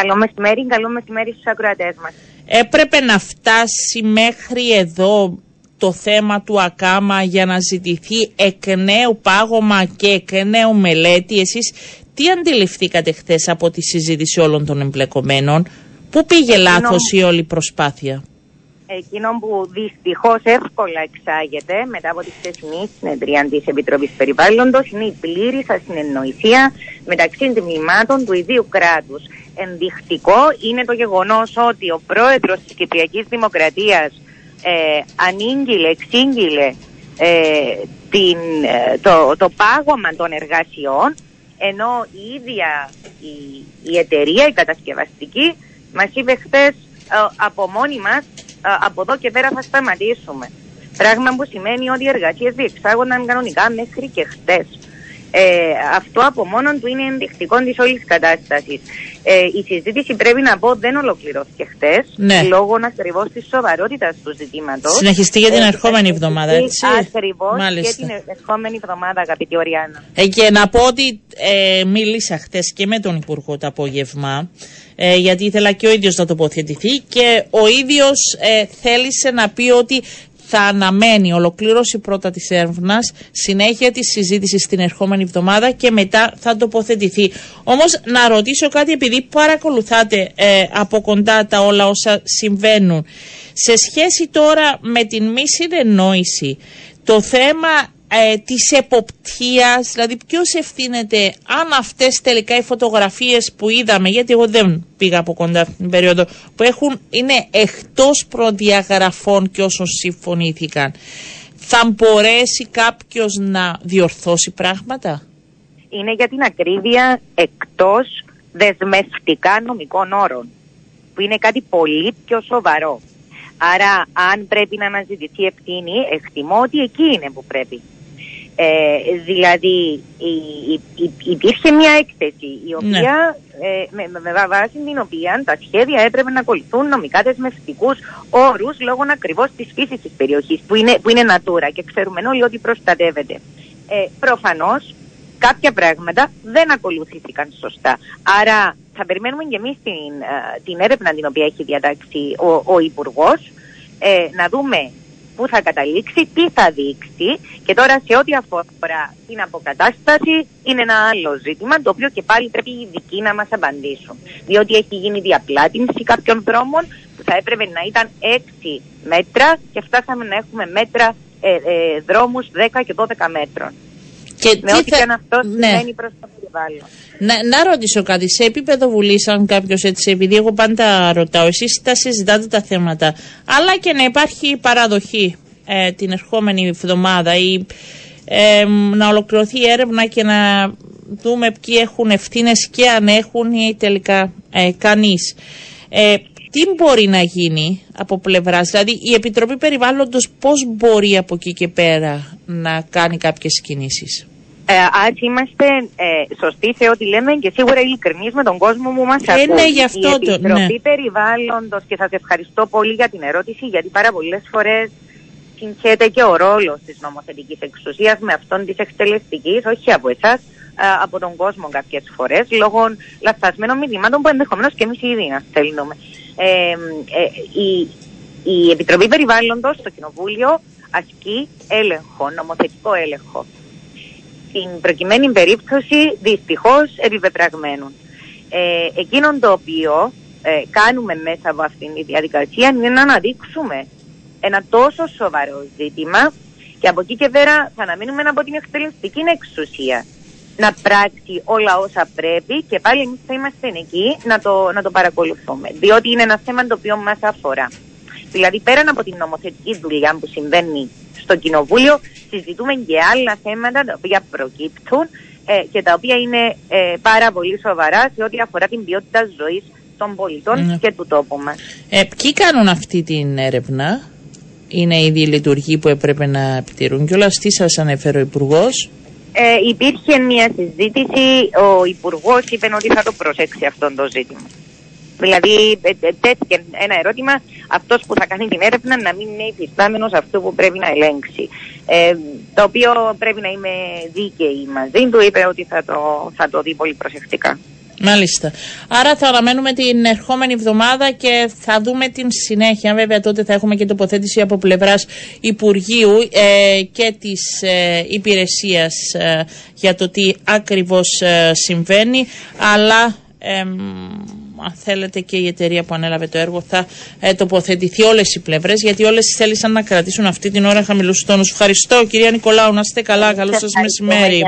Καλό μεσημέρι, καλό μεσημέρι στους ακροατές μας. Έπρεπε να φτάσει μέχρι εδώ το θέμα του ΑΚΑΜΑ για να ζητηθεί εκ νέου πάγωμα και εκ νέου μελέτη. Εσείς τι αντιληφθήκατε χθες από τη συζήτηση όλων των εμπλεκομένων, πού πήγε λάθος η όλη προσπάθεια; Εκείνο που δυστυχώς εύκολα εξάγεται μετά από τη χθεσινή συνεδρία της Επιτροπής Περιβάλλοντος είναι η πλήρης ασυνεννοησία μεταξύ τμήματων του ιδίου κράτους. Ενδεικτικό είναι το γεγονός ότι ο πρόεδρος της Κυπριακής Δημοκρατίας ε, ανήγγειλε, εξήγηλε ε, την, ε, το, το πάγωμα των εργασιών ενώ η ίδια η, η εταιρεία, η κατασκευαστική μας είπε χθες ε, από μόνοι μας από εδώ και πέρα θα σταματήσουμε. Πράγμα που σημαίνει ότι οι εργασίες διεξάγονταν κανονικά μέχρι και χτες. Ε, αυτό από μόνο του είναι ενδεικτικό της όλης κατάστασης. Ε, η συζήτηση πρέπει να πω δεν ολοκληρώθηκε χτες ναι. λόγω ακριβώς της σοβαρότητας του ζητήματος. Συνεχιστεί για την ε, ερχόμενη εβδομάδα, έτσι. Ακριβώς και την ερχόμενη εβδομάδα, αγαπητή Οριάννα. Ε, και να πω ότι ε, μίλησα χτες και με τον Υπουργό το απόγευμα. Ε, γιατί ήθελα και ο ίδιος να τοποθετηθεί και ο ίδιος ε, θέλησε να πει ότι θα αναμένει ολοκλήρωση πρώτα της έρευνας, συνέχεια της συζήτησης την ερχόμενη εβδομάδα και μετά θα τοποθετηθεί. Όμως να ρωτήσω κάτι επειδή παρακολουθάτε ε, από κοντά τα όλα όσα συμβαίνουν. Σε σχέση τώρα με την μη συνεννόηση, το θέμα ε, της εποπτείας, δηλαδή ποιος ευθύνεται αν αυτές τελικά οι φωτογραφίες που είδαμε, γιατί εγώ δεν πήγα από κοντά αυτή την περίοδο, που έχουν, είναι εκτός προδιαγραφών και όσων συμφωνήθηκαν, θα μπορέσει κάποιος να διορθώσει πράγματα; Είναι για την ακρίβεια εκτός δεσμευτικά νομικών όρων, που είναι κάτι πολύ πιο σοβαρό. Άρα, αν πρέπει να αναζητηθεί ευθύνη, εκτιμώ ότι εκεί είναι που πρέπει. Ε, δηλαδή υπήρχε μια έκθεση η ναι. οποία ε, με, με, βάση την οποία τα σχέδια έπρεπε να ακολουθούν νομικά δεσμευτικούς όρους λόγω ακριβώς της φύσης της περιοχής που είναι, που είναι natura και ξέρουμε όλοι ότι προστατεύεται. Ε, Προφανώς κάποια πράγματα δεν ακολουθήθηκαν σωστά. Άρα θα περιμένουμε και εμείς την, ε, την έρευνα την οποία έχει διατάξει ο, ο Υπουργός ε, να δούμε πού θα καταλήξει, τι θα δείξει και τώρα σε ό,τι αφορά την αποκατάσταση είναι ένα άλλο ζήτημα το οποίο και πάλι πρέπει οι ειδικοί να μας απαντήσουν. Διότι έχει γίνει διαπλάτηση κάποιων δρόμων που θα έπρεπε να ήταν 6 μέτρα και φτάσαμε να έχουμε μέτρα ε, ε, δρόμους 10 και 12 μέτρων. Και με ό,τι θα... και αν αυτό ναι. σημαίνει προς το περιβάλλον. Να, να ρωτήσω κάτι. Σε επίπεδο Βουλή, αν κάποιος έτσι, επειδή εγώ πάντα ρωτάω, εσείς τα συζητάτε τα θέματα, αλλά και να υπάρχει παραδοχή ε, την ερχόμενη εβδομάδα ή ε, να ολοκληρωθεί η έρευνα και να δούμε ποιοι έχουν ευθύνες και αν έχουν ή τελικά ε, κανείς. Ε, τι μπορεί να γίνει από πλευράς, δηλαδή η Επιτροπή Περιβάλλοντος πώς μπορεί από εκεί και πέρα να κάνει κάποιες κινήσεις; Ε, ας είμαστε ε, σωστοί σε ό,τι λέμε και σίγουρα ειλικρινείς με τον κόσμο που μας ε, ακούει. Ναι, γι αυτό η Επιτροπή ναι. Περιβάλλοντος και σας ευχαριστώ πολύ για την ερώτηση γιατί πάρα πολλές φορές συγχέται και ο ρόλος της νομοθετικής εξουσίας με αυτόν της εκτελεστικής, όχι από εσάς, από τον κόσμο κάποιες φορές, λόγω λαθασμένων μηνυμάτων που ενδεχομένως και εμείς ήδη να στέλνουμε. Ε, ε, η, η Επιτροπή Περιβάλλοντος στο Κοινοβούλιο ασκεί έλεγχο, νομοθετικό έλεγχο. Στην προκειμένη περίπτωση δυστυχώς επιπετραγμένων. Ε, εκείνον το οποίο ε, κάνουμε μέσα από αυτήν τη διαδικασία είναι να αναδείξουμε ένα τόσο σοβαρό ζήτημα και από εκεί και πέρα θα αναμείνουμε από την εκτελεστική εξουσία να πράξει όλα όσα πρέπει και πάλι εμείς θα είμαστε εκεί να το, να το παρακολουθούμε. Διότι είναι ένα θέμα το οποίο μας αφορά. Δηλαδή πέραν από την νομοθετική δουλειά που συμβαίνει στο Κοινοβούλιο συζητούμε και άλλα θέματα τα οποία προκύπτουν ε, και τα οποία είναι ε, πάρα πολύ σοβαρά σε ό,τι αφορά την ποιότητα ζωής των πολιτών ναι. και του τόπου μας. Ε, ποιοι κάνουν αυτή την έρευνα; είναι ήδη η λειτουργή που έπρεπε να επιτηρούν. Και όλα τι σας ανέφερε ο Υπουργός; Ε, υπήρχε μια συζήτηση, ο Υπουργός είπε ότι θα το προσέξει αυτό το ζήτημα. Δηλαδή, ε, ε, τέθηκε ένα ερώτημα, αυτός που θα κάνει την έρευνα να μην είναι υφιστάμενος αυτό που πρέπει να ελέγξει. Ε, το οποίο πρέπει να είμαι δίκαιη μαζί του, είπε ότι θα το, θα το δει πολύ προσεκτικά. Μάλιστα. Άρα θα αναμένουμε την ερχόμενη εβδομάδα και θα δούμε την συνέχεια. Βέβαια τότε θα έχουμε και τοποθέτηση από πλευράς Υπουργείου ε, και της ε, υπηρεσίας ε, για το τι ακριβώς ε, συμβαίνει. Αλλά αν θέλετε και η εταιρεία που ανέλαβε το έργο θα ε, τοποθετηθεί όλες οι πλευρές γιατί όλες θέλησαν να κρατήσουν αυτή την ώρα χαμηλούς τόνους. Ευχαριστώ κυρία Νικολάου, να είστε καλά, καλό σας μεσημέρι.